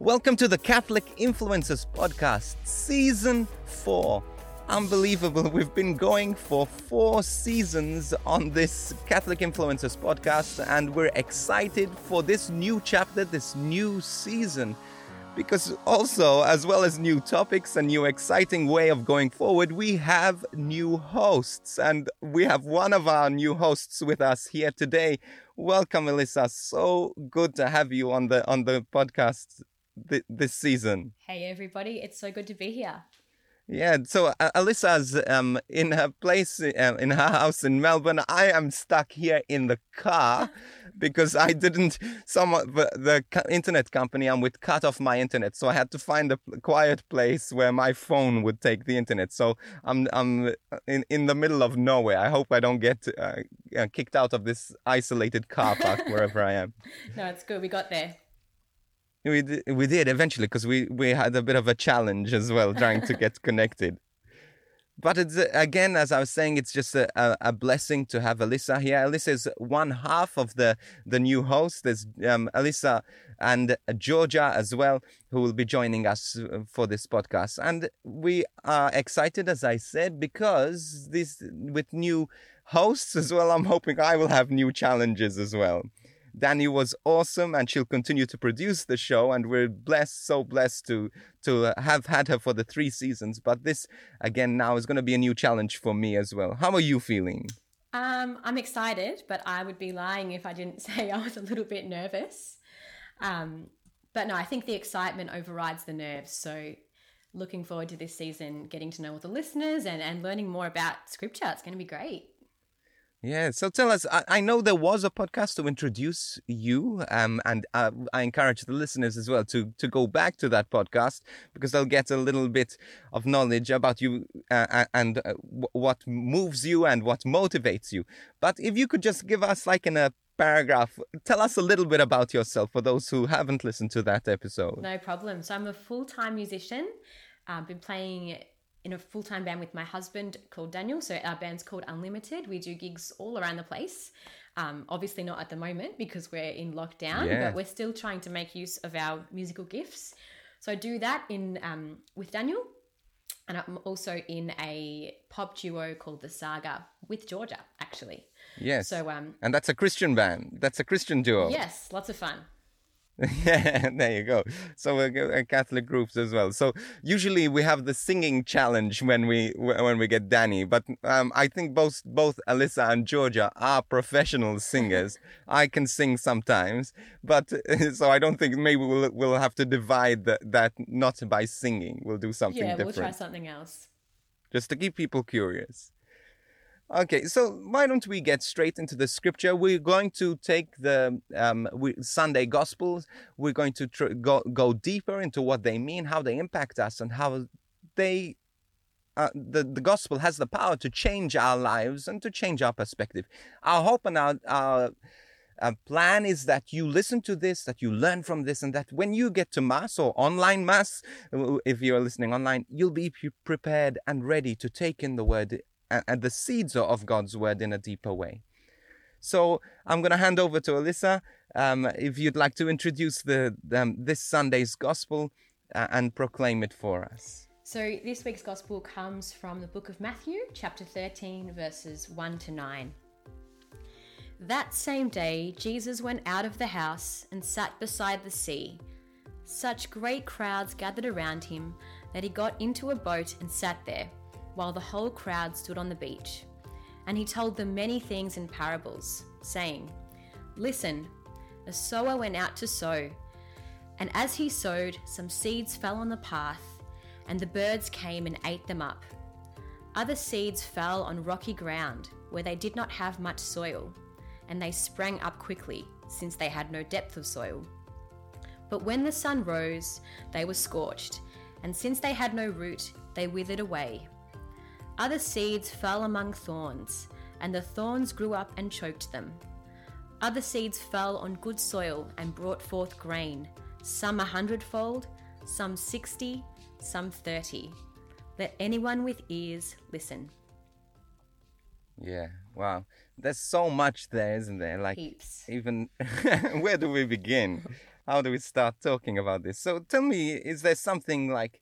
Welcome to the Catholic Influencers Podcast, Season 4. Unbelievable. We've been going for four seasons on this Catholic Influencers Podcast, and we're excited for this new chapter, this new season because also as well as new topics and new exciting way of going forward we have new hosts and we have one of our new hosts with us here today welcome alyssa so good to have you on the on the podcast th- this season hey everybody it's so good to be here yeah, so uh, Alyssa's um, in her place uh, in her house in Melbourne. I am stuck here in the car because I didn't. Some the, the internet company I'm with cut off my internet, so I had to find a quiet place where my phone would take the internet. So I'm I'm in in the middle of nowhere. I hope I don't get uh, uh kicked out of this isolated car park wherever I am. No, it's good. We got there. We did, we did eventually because we we had a bit of a challenge as well trying to get connected. But it's uh, again as i was saying it's just a, a, a, blessing to have alyssa here. Alyssa is one half of the the new host. There's um, alyssa and georgia as well who will be joining us uh, for this podcast. And we are excited as i said because this with new hosts as well i'm hoping i will have new challenges as well Danny was awesome, and she'll continue to produce the show. And we're blessed, so blessed to to have had her for the three seasons. But this again now is going to be a new challenge for me as well. How are you feeling? Um, I'm excited, but I would be lying if I didn't say I was a little bit nervous. Um, but no, I think the excitement overrides the nerves. So looking forward to this season, getting to know all the listeners and, and learning more about scripture. It's going to be great. Yeah, so tell us. I, I, know there was a podcast to introduce you, um, and uh, I encourage the listeners as well to to go back to that podcast because they'll get a little bit of knowledge about you uh, and uh, w- what moves you and what motivates you. But if you could just give us like in a paragraph, tell us a little bit about yourself for those who haven't listened to that episode. No problem. So I'm a full time musician. I've been playing in a full time band with my husband called Daniel. So our band's called Unlimited. We do gigs all around the place. Um, obviously, not at the moment because we're in lockdown, yeah. but we're still trying to make use of our musical gifts. So I do that in um, with Daniel, and I'm also in a pop duo called The Saga with Georgia, actually. Yes. So um, and that's a Christian band. That's a Christian duo. Yes, lots of fun. yeah, there you go. So uh, Catholic groups as well. So usually we have the singing challenge when we when we get Danny, but um, I think both both Alyssa and Georgia are professional singers. I can sing sometimes, but so I don't think maybe we'll we'll have to divide the, that not by singing. We'll do something yeah, different. we'll try something else. Just to keep people curious. Okay, so why don't we get straight into the scripture? We're going to take the um, we, Sunday Gospels. We're going to tr- go go deeper into what they mean, how they impact us, and how they uh, the the gospel has the power to change our lives and to change our perspective. Our hope and our, our uh, plan is that you listen to this, that you learn from this, and that when you get to Mass or online Mass, if you're listening online, you'll be prepared and ready to take in the word and the seeds of God's word in a deeper way. So I'm going to hand over to Alyssa. Um, if you'd like to introduce the um, this Sunday's gospel uh, and proclaim it for us. So this week's gospel comes from the book of Matthew, chapter 13, verses 1 to 9. That same day, Jesus went out of the house and sat beside the sea. Such great crowds gathered around him that he got into a boat and sat there while the whole crowd stood on the beach. And he told them many things in parables, saying, Listen, a sower went out to sow. And as he sowed, some seeds fell on the path, and the birds came and ate them up. Other seeds fell on rocky ground, where they did not have much soil, and they sprang up quickly, since they had no depth of soil. But when the sun rose, they were scorched, and since they had no root, they withered away. Other seeds fell among thorns, and the thorns grew up and choked them. Other seeds fell on good soil and brought forth grain, some a hundredfold, some sixty, some thirty. Let anyone with ears listen. Yeah, wow. there's so much there, isn't there? Like Heaps. even where do we begin? How do we start talking about this? So tell me, is there something like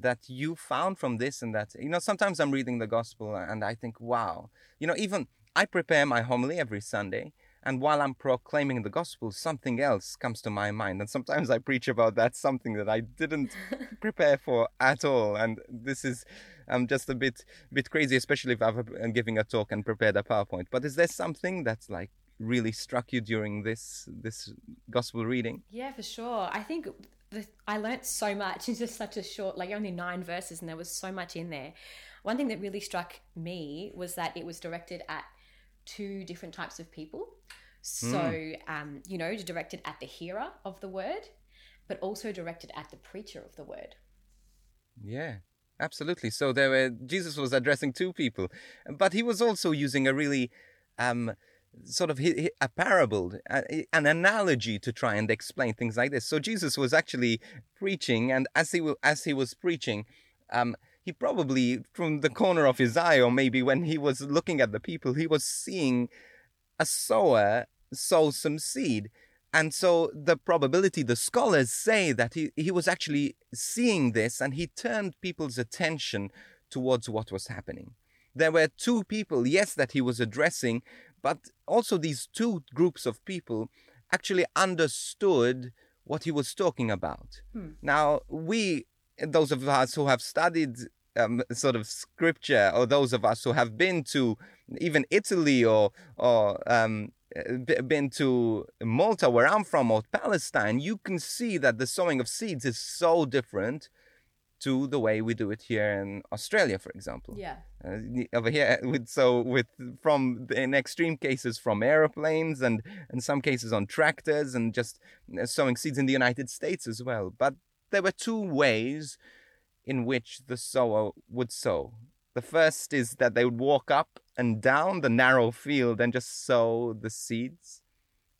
that you found from this and that you know sometimes i'm reading the gospel and i think wow. You know even i prepare my homily every sunday and while i'm proclaiming the gospel something else comes to my mind. And sometimes i preach about that something that i didn't prepare for at all. And this is i'm just a bit bit crazy especially if i'm uh, giving a talk and prepared a powerpoint. But is there something that's like really struck you during this this gospel reading? Yeah, for sure. I think the, I learnt so much in just such a short, like only nine verses, and there was so much in there. One thing that really struck me was that it was directed at two different types of people. So, um, you know, directed at the hearer of the word, but also directed at the preacher of the word. Yeah, absolutely. So there were Jesus was addressing two people, but he was also using a really um sort of a parable, an analogy to try and explain things like this. So Jesus was actually preaching, and as he as he was preaching, um, he probably from the corner of his eye, or maybe when he was looking at the people, he was seeing a sower sow some seed. And so the probability, the scholars say that he, he was actually seeing this and he turned people's attention towards what was happening. There were two people, yes, that he was addressing, but also these two groups of people actually understood what he was talking about. Now, we, those of us who have studied um, sort of scripture, or those of us who have been to even Italy or or um, been to Malta, where I'm from, or Palestine, you can see that the sowing of seeds is so different to the way we do it here in Australia, for example. Yeah. Uh, over here, with so with from in extreme cases from airplanes and in some cases on tractors and just uh, sowing seeds in the United States as well. But there were two ways in which the sower would sow. The first is that they would walk up and down the narrow field and just sow the seeds.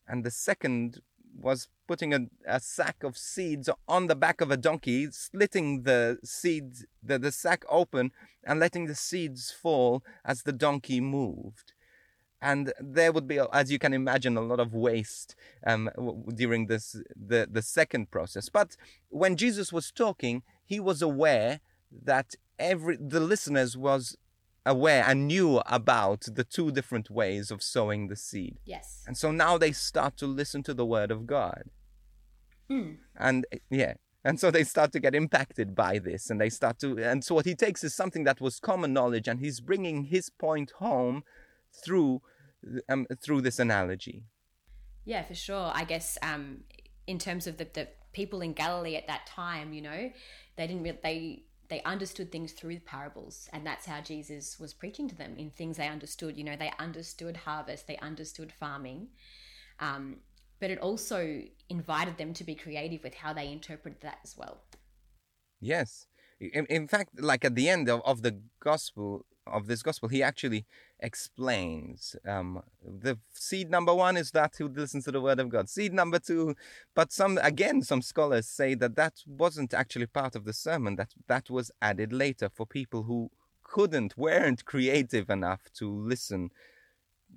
And the second was putting a, a sack of seeds on the back of a donkey, slitting the seeds, the, the sack open, and letting the seeds fall as the donkey moved. And there would be, as you can imagine, a lot of waste um, during this the, the second process. But when Jesus was talking, he was aware that every the listeners was aware and knew about the two different ways of sowing the seed. Yes. And so now they start to listen to the word of God. Mm. And yeah, and so they start to get impacted by this and they start to and so what he takes is something that was common knowledge and he's bringing his point home through um, through this analogy. Yeah, for sure. I guess um, in terms of the, the people in Galilee at that time, you know, they didn't re- they they understood things through parables, and that's how Jesus was preaching to them in things they understood. You know, they understood harvest, they understood farming, um, but it also invited them to be creative with how they interpreted that as well. Yes. In, in fact, like at the end of, of the gospel, of this gospel, he actually explains um, the seed number one is that who listens to the word of God. Seed number two, but some again, some scholars say that that wasn't actually part of the sermon. That that was added later for people who couldn't, weren't creative enough to listen,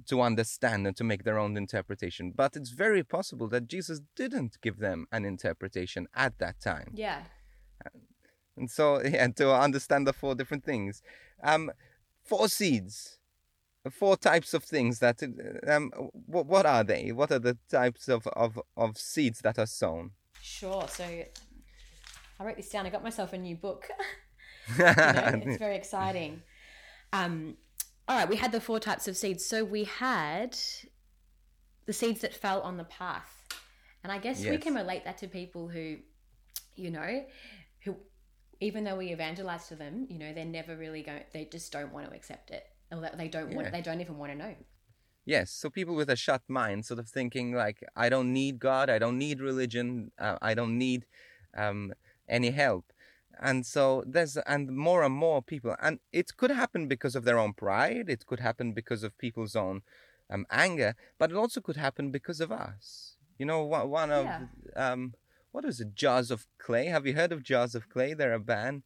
to understand, and to make their own interpretation. But it's very possible that Jesus didn't give them an interpretation at that time. Yeah. And so, yeah, to understand the four different things, um, four seeds, four types of things that, um, what, what are they? What are the types of, of, of seeds that are sown? Sure. So I wrote this down. I got myself a new book. you know, it's very exciting. Um, all right, we had the four types of seeds. So we had the seeds that fell on the path, and I guess we can relate that to people who, you know, who even though we evangelize to them, you know, they're never really going. They just don't want to accept it, they don't Yeah. want. They don't even want to know. Yes, so people with a shut mind, sort of thinking like, I don't need God, I don't need religion, uh, I don't need um, any help. And so there's, and more and more people, and it could happen because of their own pride, it could happen because of people's own um, anger, but it also could happen because of us. You know, one, one of, Yeah. um, what is it, Jars of Clay? Have you heard of Jars of Clay? They're a band.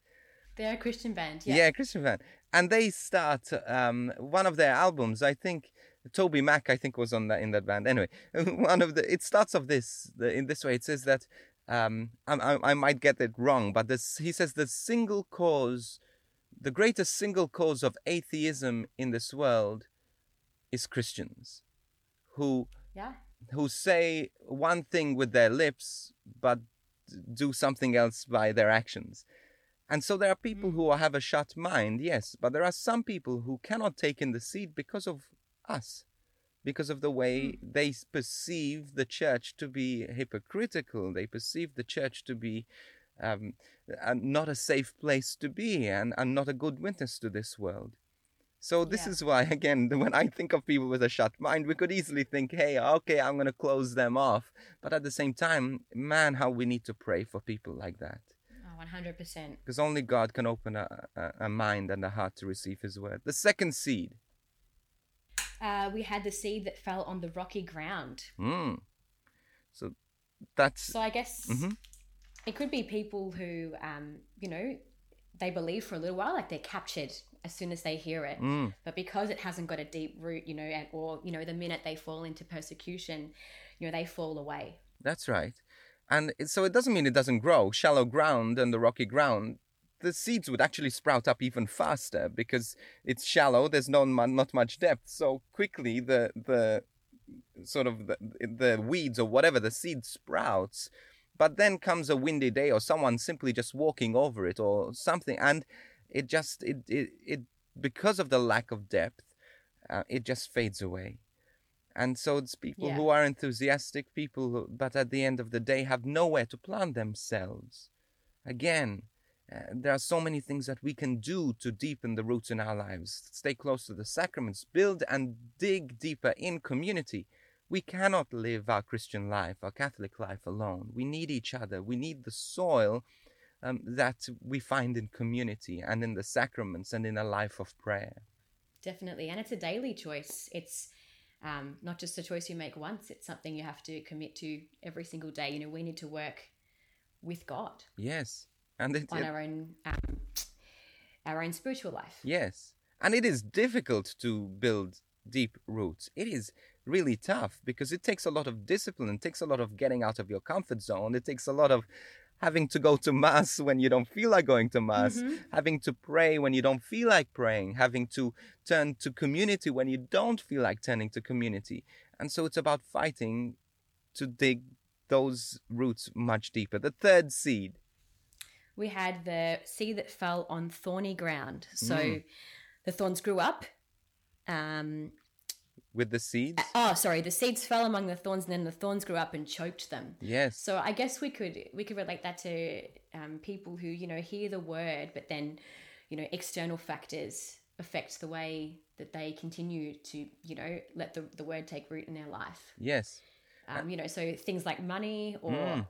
They're a Christian band. Yeah, Yeah. Christian band. And they start um, one of their albums. I think Toby Mac, I think, was on that in that band. Anyway, one of the it starts off this the, in this way. It says that um, I, I, I might get it wrong, but this he says the single cause, the greatest single cause of atheism in this world, is Christians, who Yeah. who say one thing with their lips but do something else by their actions. And so there are people who have a shut mind, yes, but there are some people who cannot take in the seed because of us, because of the way they perceive the church to be hypocritical. They perceive the church to be um, not a safe place to be and, and not a good witness to this world. So this Yeah. is why, again, when I think of people with a shut mind, we could easily think, "Hey, okay, I'm going to close them off." But at the same time, man, how we need to pray for people like that, 100%. because only God can open a, a, a mind and a heart to receive His word. The second seed, Uh, we had the seed that fell on the rocky ground. mm. so that's So I guess Mhm. it could be people who, um, you know, they believe for a little while, like they're captured as soon as they hear it. mm, But because it hasn't got a deep root, you know, and, or, you know, the minute they fall into persecution, you know, they fall away. that's right, and so it doesn't mean it doesn't grow. Shallow ground and the rocky ground. The seeds would actually sprout up even faster because it's shallow. There's no mu- not much depth. So quickly, the the sort of the, the weeds or whatever the seed sprouts but then comes a windy day or someone simply just walking over it or something and it just it it, it because of the lack of depth uh, it just fades away and so it's people Yeah. who are enthusiastic people who, but at the end of the day have nowhere to plant themselves again uh, there are so many things that we can do to deepen the roots in our lives stay close to the sacraments build and dig deeper in community we cannot live our Christian life, our Catholic life alone. We need each other. We need the soil um, that we find in community and in the sacraments and in a life of prayer. Definitely. And it's a daily choice. It's um, not just a choice you make once, it's something you have to commit to every single day. You know, we need to work with God Yes. And it, on it- our own um, our own spiritual life. yes. And it is difficult to build deep roots. It is really tough because it takes a lot of discipline, it takes a lot of getting out of your comfort zone, it takes a lot of having to go to mass when you don't feel like going to mass, Mhm. having to pray when you don't feel like praying, having to turn to community when you don't feel like turning to community. And so it's about fighting to dig those roots much deeper. The third seed. We had the seed that fell on thorny ground. So Mm. the thorns grew up. Um, With the seeds? oh, sorry, the seeds fell among the thorns, and then the thorns grew up and choked them. Yes. So I guess we could we could relate that to um, people who you know hear the word, but then you know external factors affect the way that they continue to you know let the, the word take root in their life. Yes. Um, you know, so things like money or Mm.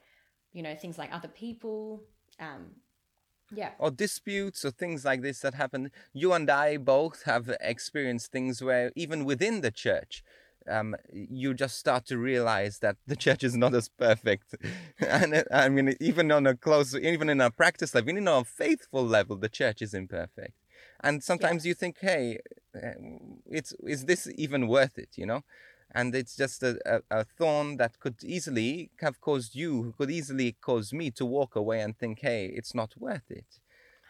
you know things like other people. Um, yeah, or disputes or things like this that happen. You and I both have experienced things where even within the church, um, you just start to realize that the church is not as perfect. and uh, I mean, even on a close, even in a practice level, even on a faithful level, the church is imperfect. And sometimes you think, hey, uh, it's is this even worth it? You know. And it's just a, a, a thorn that could easily have caused you, could easily cause me to walk away and think, hey, it's not worth it.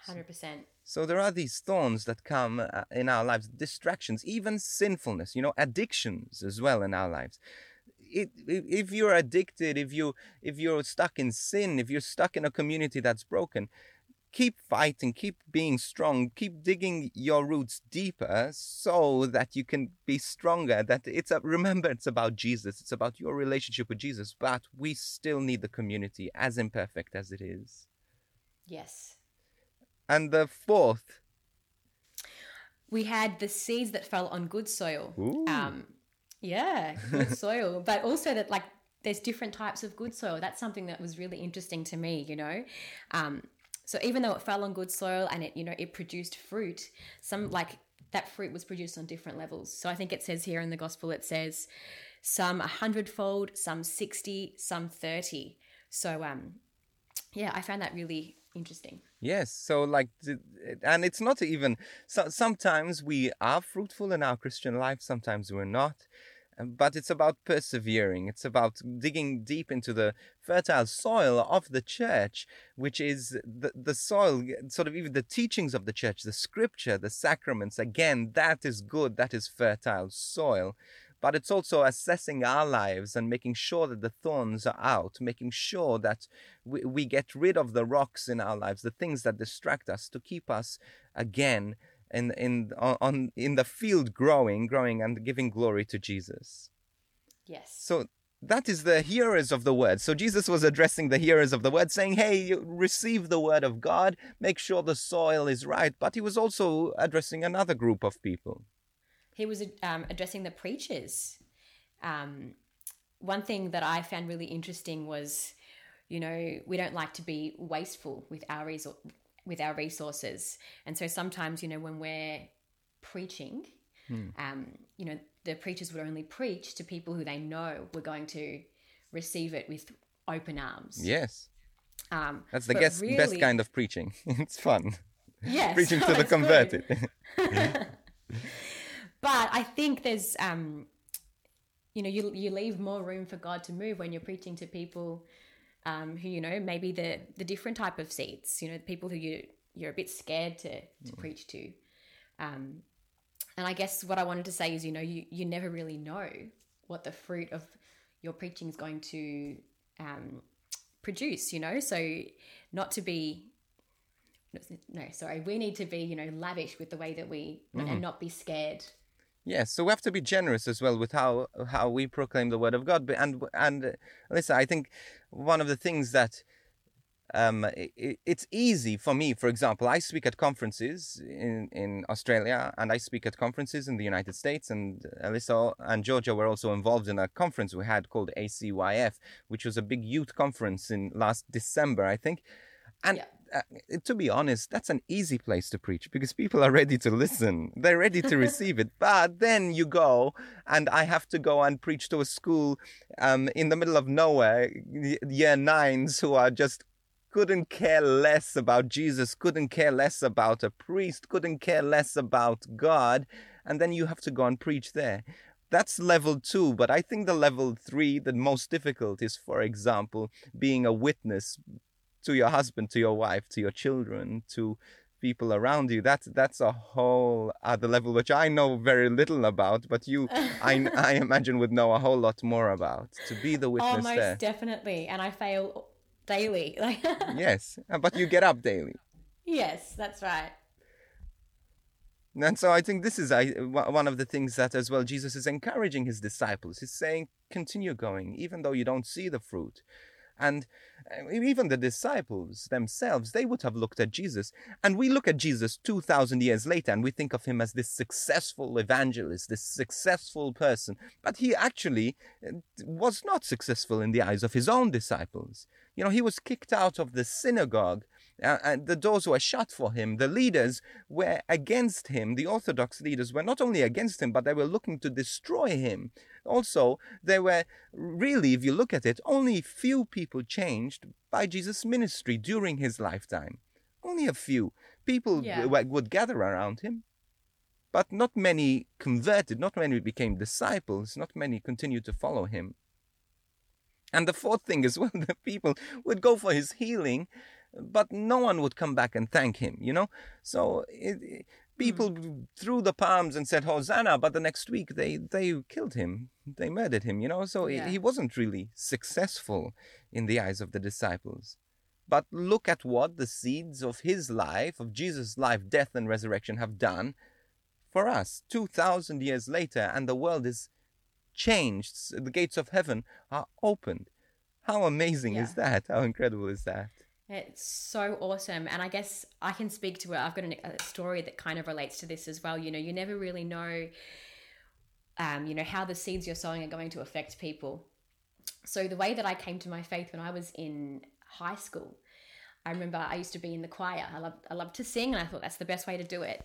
hundred percent. So there are these thorns that come uh, in our lives, distractions, even sinfulness, you know, addictions as well in our lives. It, if if you're addicted, if you if you're stuck in sin, if you're stuck in a community that's broken, keep fighting, keep being strong, keep digging your roots deeper so that you can be stronger. That it's a, remember it's about Jesus, it's about your relationship with Jesus, but we still need the community as imperfect as it is. Yes, And the fourth, we had the seeds that fell on good soil. Ooh. Um, yeah, good soil, but also that like there's different types of good soil. That's something that was really interesting to me. You know, um, so even though it fell on good soil and it you know it produced fruit, some like that fruit was produced on different levels. So I think it says here in the gospel it says some a hundredfold, some sixty, some thirty. So um, yeah, I found that really interesting. Yes, so like, and it's not even. So, sometimes we are fruitful in our Christian life, sometimes we're not. But it's about persevering. It's about digging deep into the fertile soil of the church, which is the, the soil, sort of even the teachings of the church, the scripture, the sacraments. Again, that is good. That is fertile soil but it's also assessing our lives and making sure that the thorns are out, making sure that we, we get rid of the rocks in our lives, the things that distract us, to keep us again in in on in the field growing, growing and giving glory to Jesus. Yes. So that is the hearers of the word. So Jesus was addressing the hearers of the word, saying, Hey, receive the word of God, make sure the soil is right. But he was also addressing another group of people he was um, addressing the preachers. Um, one thing that I found really interesting was, you know, we don't like to be wasteful with our resor- with our resources, and so sometimes, you know, when we're preaching, hmm. um, you know, the preachers would only preach to people who they know were going to receive it with open arms. Yes. Um, That's the best, really, best kind of preaching. it's fun. Yes. preaching to the converted. But I think there's, um, you know, you you leave more room for God to move when you're preaching to people um, who you know maybe the the different type of seats. You know, people who you you're a bit scared to to mm. preach to. Um, and I guess what I wanted to say is, you know, you you never really know what the fruit of your preaching is going to um, produce. You know, so not to be no sorry we need to be you know lavish with the way that we mm. and not be scared Yes, so we have to be generous as well with how how we proclaim the word of God. And and uh, listen, I think one of the things that um, it, it's easy for me. For example, I speak at conferences in in Australia, and I speak at conferences in the United States. And Alyssa and Georgia were also involved in a conference we had called ACYF, which was a big youth conference in last December, I think. And yeah to be honest, that's an easy place to preach because people are ready to listen. They're ready to receive it. But then you go, and I have to go and preach to a school um, in the middle of nowhere, year nines who are just couldn't care less about Jesus, couldn't care less about a priest, couldn't care less about God. And then you have to go and preach there that's level two. But I think the level three, the most difficult, is, for example, being a witness, to your husband, to your wife, to your children, to people around you. That's that's a whole other level, which I know very little about, but you, I, I imagine, would know a whole lot more about. To be the oh, witness oh, most there. definitely, and I fail daily. yes, uh, but you get up daily. Yes, that's right. And so I think this is one of the things that as well Jesus is encouraging his disciples. He's saying, continue going, even though you don't see the fruit. And uh, even the disciples themselves, they would have looked at Jesus. And we look at Jesus 2,000 years later and we think of him as this successful evangelist, this successful person. But he actually uh, was not successful in the eyes of his own disciples. You know, he was kicked out of the synagogue uh, and the doors were shut for him. The leaders were against him. The Orthodox leaders were not only against him, but they were looking to destroy him. Also, there were really, if you look at it, only few people changed by Jesus' ministry during his lifetime. Only a few. People yeah. would gather around him. But not many converted, not many became disciples, not many continued to follow him. And the fourth thing is, well, the people would go for his healing, but no one would come back and thank him, you know? So it, it, people mm. threw the palms and said Hosanna, but the next week they, they killed him. They murdered him, you know? So yeah. he wasn't really successful in the eyes of the disciples. But look at what the seeds of his life, of Jesus' life, death, and resurrection have done for us 2,000 years later, and the world is changed. The gates of heaven are opened. How amazing yeah. is that? How incredible is that? It's so awesome. And I guess I can speak to it. I've got a story that kind of relates to this as well. You know, you never really know, um, you know, how the seeds you're sowing are going to affect people. So the way that I came to my faith when I was in high school, I remember I used to be in the choir. I loved, I loved to sing, and I thought that's the best way to do it.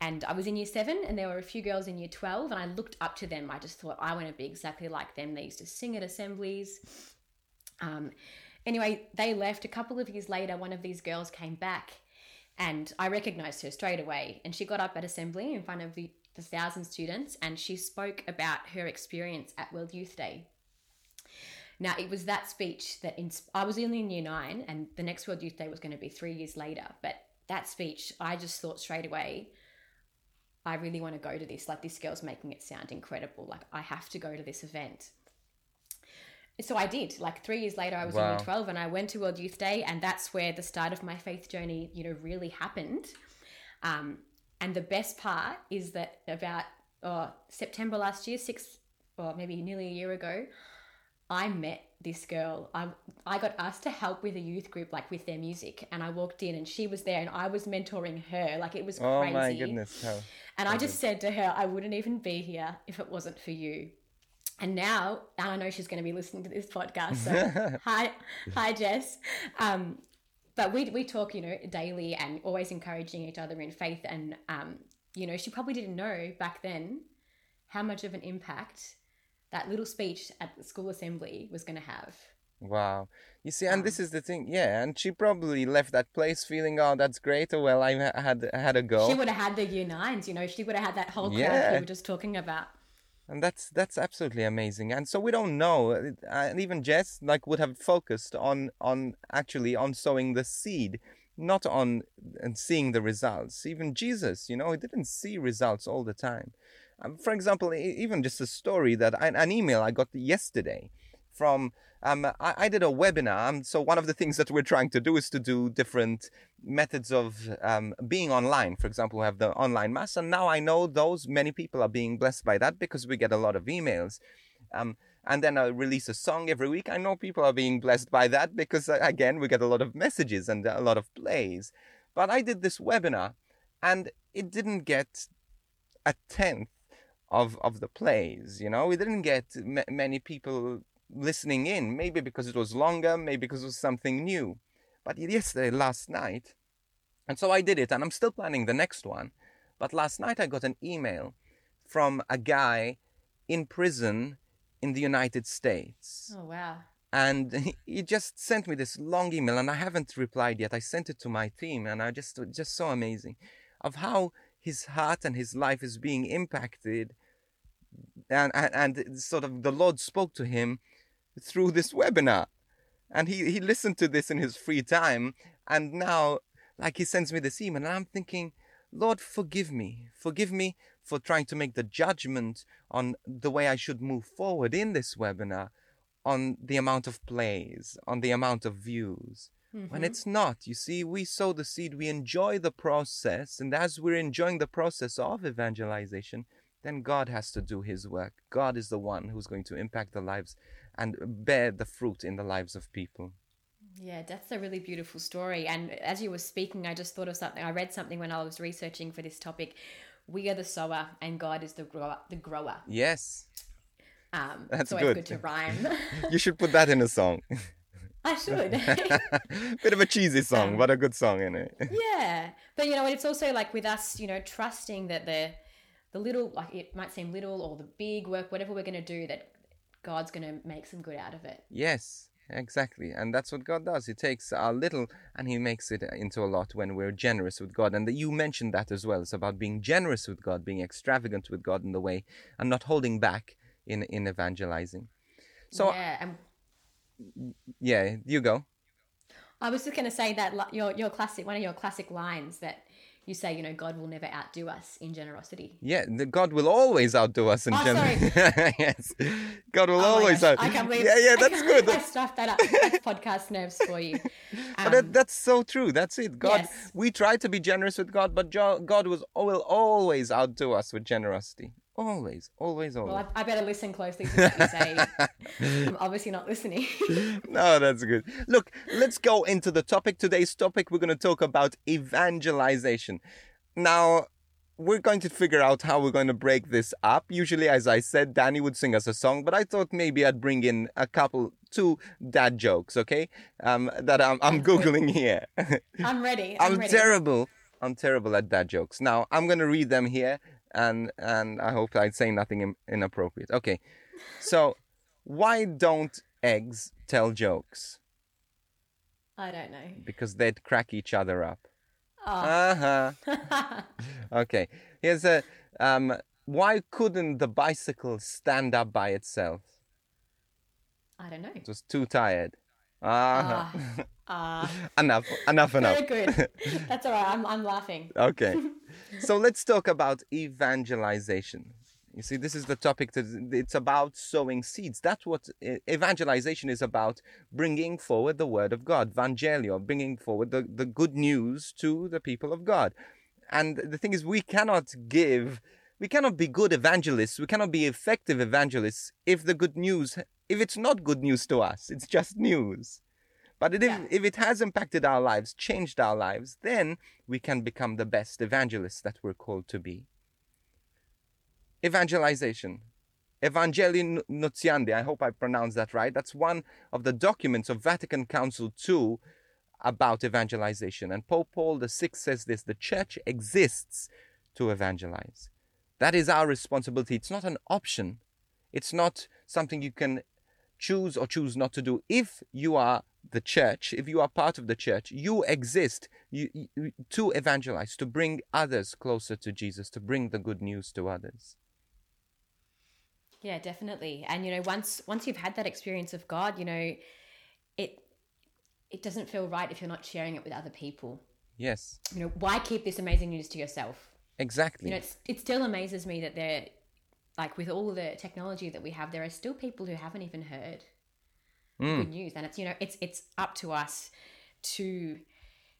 And I was in year seven, and there were a few girls in year 12, and I looked up to them. I just thought, I want to be exactly like them. They used to sing at assemblies. Um, Anyway, they left. A couple of years later, one of these girls came back and I recognized her straight away. And she got up at assembly in front of the, the thousand students and she spoke about her experience at World Youth Day. Now, it was that speech that I was only in year nine, and the next World Youth Day was going to be three years later. But that speech, I just thought straight away, I really want to go to this. Like, this girl's making it sound incredible. Like, I have to go to this event. So I did. Like three years later, I was Wow. only 12 and I went to World Youth Day, and that's where the start of my faith journey, you know, really happened. Um, and the best part is that about oh, September last year, six or maybe nearly a year ago, I met this girl. I I got asked to help with a youth group, like with their music, and I walked in and she was there, and I was mentoring her. Like it was Oh crazy. my goodness. How... And I just said to her, I wouldn't even be here if it wasn't for you. And now, and I know she's going to be listening to this podcast. So hi, hi, Jess. Um, but we we talk, you know, daily and always encouraging each other in faith. And um, you know, she probably didn't know back then how much of an impact that little speech at the school assembly was going to have. Wow. You see, and Um, this is the thing. Yeah, and she probably left that place feeling, oh, that's great. Oh, well, I had had a go. She would have had the year nines, you know, she would have had that whole crowd Yeah. we were just talking about. And that's that's absolutely amazing. And so we don't know uh, and even jess like would have focused on on actually on sowing the seed not on and seeing the results. Even jesus you know he didn't see results all the time. Um, for example even just a story that an email i got yesterday from um, I, I did a webinar. Um, so one of the things that we're trying to do is to do different methods of um, being online. For example we have the online mass and now i know those many people are being blessed by that because we get a lot of emails. Um, and then i release a song every week. I know people are being blessed by that because uh, again we get a lot of messages and a lot of plays. But i did this webinar and it didn't get a tenth of of the plays you know? We didn't get m- many people listening in maybe because it was longer maybe because it was something new. But yesterday last night and so i did it and i'm still planning the next one. But last night i got an email from a guy in prison in the united states. Oh, wow. and he- just sent me this long email and i haven't replied yet. I sent it to my team and i just just so amazing of how his heart and his life is being impacted. And and, and sort of the lord spoke to him through this webinar and he he listened to this in his free time and now like he sends me this email and i'm thinking lord forgive me forgive me for trying to make the judgment on the way i should move forward in this webinar on the amount of plays, on the amount of views. When Mhm. it's not, you see, we sow the seed, we enjoy the process, and as we're enjoying the process of evangelization, then God has to do his work. God is the one who's going to impact the lives and bear the fruit in the lives of people. Yeah, that's a really beautiful story. And as you were speaking, I just thought of something. I read something when I was researching for this topic. We are the sower, and God is the grower. The grower. Yes, Um, That's it's good. good to rhyme. you should put that in a song. I should. Bit of a cheesy song, Um, but a good song in it. yeah, but you know, it's also like with us, you know, trusting that the the little, like it might seem little, or the big work, whatever we're going to do, that God's going to make some good out of it. Yes, exactly. And that's what God does. He takes a little and he makes it into a lot when we're generous with God. And you mentioned that as well. It's about being generous with God, being extravagant with God in the way and not holding back in, in evangelizing. So, yeah, yeah, you go. I was just going to say that your your classic one of your classic lines that you say, you know, God will never outdo us in generosity. Yeah, the God will always outdo us in Oh, general. yes, God will Oh always gosh, out. I can't believe. yeah, yeah, that's good. I stuffed that up. That's podcast nerves for you. But Um, that, that's so true. That's it. God, Yes. we try to be generous with God, but Jo- God was will always outdo us with generosity. Always, always, always. well, I, I better listen closely to what you say. I'm obviously not listening. no, that's good. Look, let's go into the topic. Today's topic, we're going to talk about evangelization. Now, we're going to figure out how we're going to break this up. Usually, as I said, Danny would sing us a song, but I thought maybe I'd bring in a couple, two dad jokes, okay? Um, that I'm, I'm Googling here. I'm ready. I'm, I'm ready. terrible. I'm terrible at dad jokes. Now, I'm to read them here, and, and I hope I say nothing in, inappropriate. Okay. So, why don't eggs tell jokes? I don't know. Because they'd crack each other up. Oh. Uh-huh. okay. Here's a um why couldn't the bicycle stand up by itself? I don't know. It was too tired. Uh-huh. Ah, enough, enough, enough. very good. That's all right. I'm, I'm laughing. Okay. so let's talk about evangelization. You see, this is the topic that it's about sowing seeds. That's what evangelization is about bringing forward the word of God, evangelio, bringing forward the, the good news to the people of God. And the thing is, we cannot give, we cannot be good evangelists, we cannot be effective evangelists if the good news, if it's not good news to us, it's just news. But it, Yeah. if, if it has impacted our lives, changed our lives, then we can become the best evangelists that we're called to be. Evangelization. Evangelii Nuntiandi, I hope I pronounced that right. That's one of the documents of Vatican Council II about evangelization. And Pope Paul VI says this the church exists to evangelize. That is our responsibility. It's not an option, it's not something you can choose or choose not to do. If you are the church, if you are part of the church, you exist you, you, to evangelize, to bring others closer to Jesus, to bring the good news to others. Yeah, definitely. And you know, once once you've had that experience of God, you know, it it doesn't feel right if you're not sharing it with other people. Yes, You know, why keep this amazing news to yourself? exactly. You know, it's, it still amazes me that there, like with all the technology that we have, there are still people who haven't even heard Mm. good news, and it's you know, it's it's up to us to,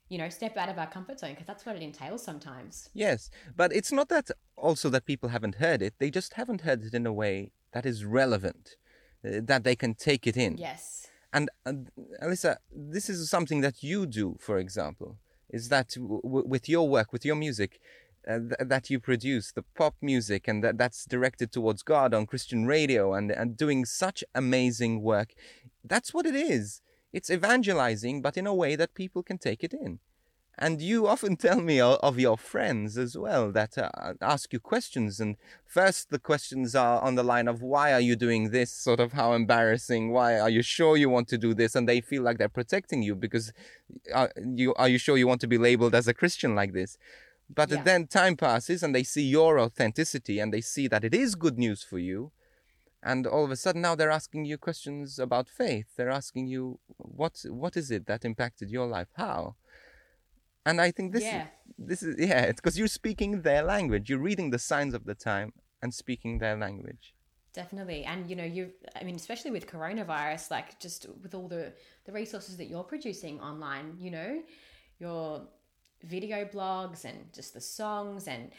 you know, step out of our comfort zone because that's what it entails sometimes. Yes, but it's not that also that people haven't heard it, they just haven't heard it in a way that is relevant, uh, that they can take it in. Yes. And uh, Alyssa, this is something that you do, for example, is that w- w- with your work, with your music, uh, th- that you produce, the pop music, and that, that's directed towards God on Christian radio and, and doing such amazing work. That's what it is. It's evangelizing, but in a way that people can take it in. And you often tell me o- of your friends as well that uh, ask you questions. And first, the questions are on the line of, why are you doing this? Sort of how embarrassing. Why are you sure you want to do this? And they feel like they're protecting you because uh, you are you sure you want to be labeled as a Christian like this? But Yeah. then time passes and they see your authenticity and they see that it is good news for you. And all of a sudden now they're asking you questions about faith. They're asking you, what, what is it that impacted your life? How? And I think this Yeah. this is yeah, it's because you're speaking their language. You're reading the signs of the time and speaking their language. Definitely. And you know, you I mean, especially with coronavirus, like just with all the the resources that you're producing online, you know, your video blogs and just the songs and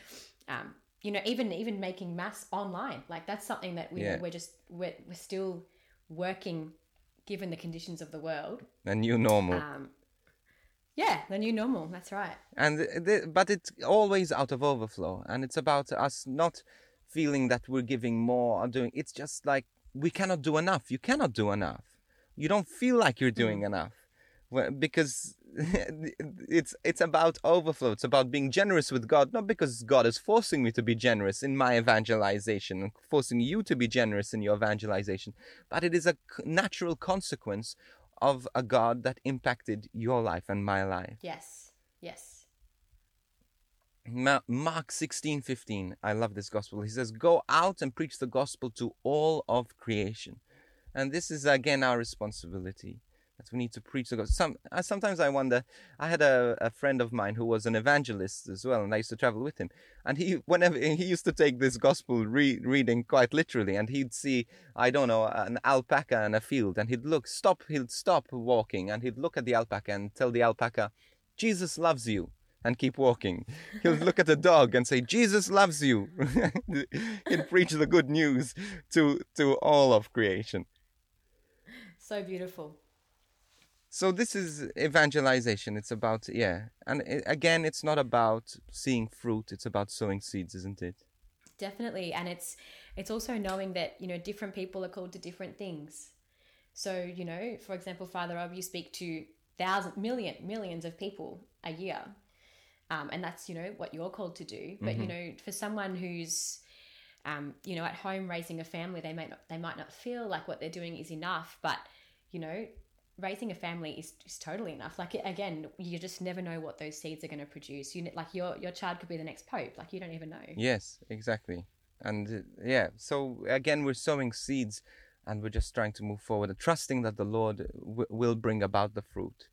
um, you know, even even making mass online. Like that's something that we Yeah. we're just we're, we're still working given the conditions of the world. A new normal. Um yeah, the new normal. That's right. and the, the, but it's always out of overflow and it's about us not feeling that we're giving more or doing it's just like we cannot do enough you cannot do enough you don't feel like you're doing enough well, because it's it's about overflow it's about being generous with god not because god is forcing me to be generous in my evangelization and forcing you to be generous in your evangelization but it is a natural consequence of a god that impacted your life and my life Yes. Yes. Mark 16 15. I love this gospel. He says, Go out and preach the gospel to all of creation. And this is again our responsibility that we need to preach the gospel. Some, sometimes I wonder. I had a, a friend of mine who was an evangelist as well, and I used to travel with him. And he, whenever he used to take this gospel re- reading quite literally, and he'd see, I don't know, an alpaca in a field, and he'd look, stop, he'd stop walking, and he'd look at the alpaca and tell the alpaca, Jesus loves you and keep walking. He'll look at a dog and say, Jesus loves you. He'd preach the good news to, to all of creation. So beautiful. So this is evangelization. It's about, yeah. And it, again, it's not about seeing fruit. It's about sowing seeds, isn't it? definitely and it's it's also knowing that you know different people are called to different things so you know for example father rob you speak to thousands million millions of people a year um, and that's you know what you're called to do but you know for someone who's um, you know at home raising a family they might not they might not feel like what they're doing is enough but you know raising a family is, is totally enough. Like again, you just never know what those seeds are going to produce. You like your your child could be the next pope. Like you don't even know. Yes, exactly. And uh, yeah, so again, we're sowing seeds, and we're just trying to move forward and trusting that the Lord w- will bring about the fruit.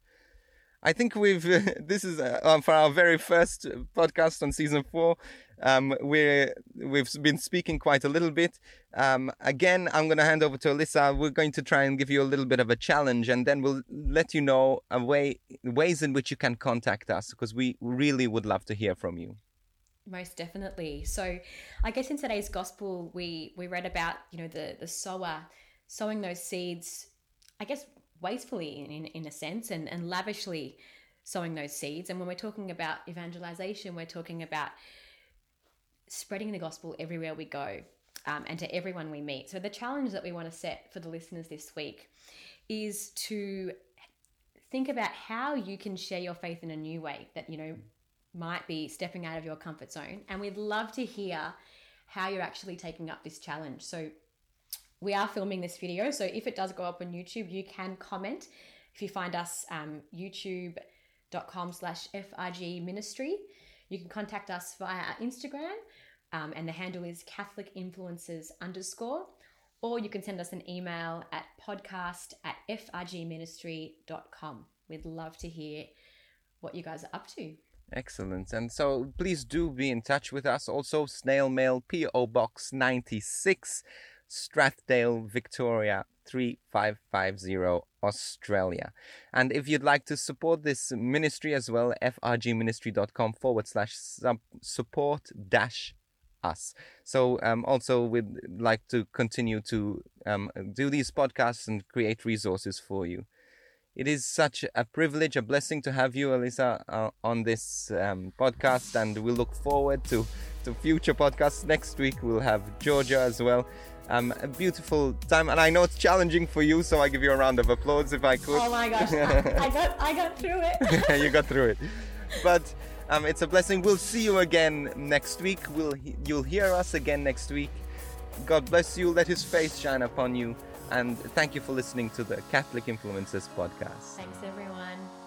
I think we've uh, this is uh, for our very first podcast on season four. Um, we we've been speaking quite a little bit. Um, again, I'm going to hand over to Alyssa. We're going to try and give you a little bit of a challenge, and then we'll let you know a way ways in which you can contact us because we really would love to hear from you. Most definitely. So, I guess in today's gospel, we we read about you know the the sower sowing those seeds. I guess wastefully in, in, in a sense and, and lavishly sowing those seeds. And when we're talking about evangelization, we're talking about spreading the gospel everywhere we go um, and to everyone we meet. So the challenge that we want to set for the listeners this week is to think about how you can share your faith in a new way that, you know, might be stepping out of your comfort zone. And we'd love to hear how you're actually taking up this challenge. So we are filming this video. So if it does go up on YouTube, you can comment. If you find us um, youtube.com slash FRG ministry, you can contact us via our Instagram um, and the handle is Catholic Influencers underscore, or you can send us an email at podcast at frgministry.com. We'd love to hear what you guys are up to. Excellent. And so please do be in touch with us. Also, snail mail PO Box 96 Strathdale, Victoria 3550 Australia. And if you'd like to support this ministry as well, frgministry.com forward slash support dash us. So um, also we'd like to continue to um, do these podcasts and create resources for you. It is such a privilege, a blessing to have you, Alyssa, uh, on this um, podcast, and we look forward to, to future podcasts. Next week we'll have Georgia as well um, a beautiful time, and I know it's challenging for you, so I give you a round of applause if I could. Oh my gosh, I, I got I got through it. you got through it, but um, it's a blessing. We'll see you again next week. We'll you'll hear us again next week. God bless you. Let His face shine upon you, and thank you for listening to the Catholic Influencers podcast. Thanks, everyone.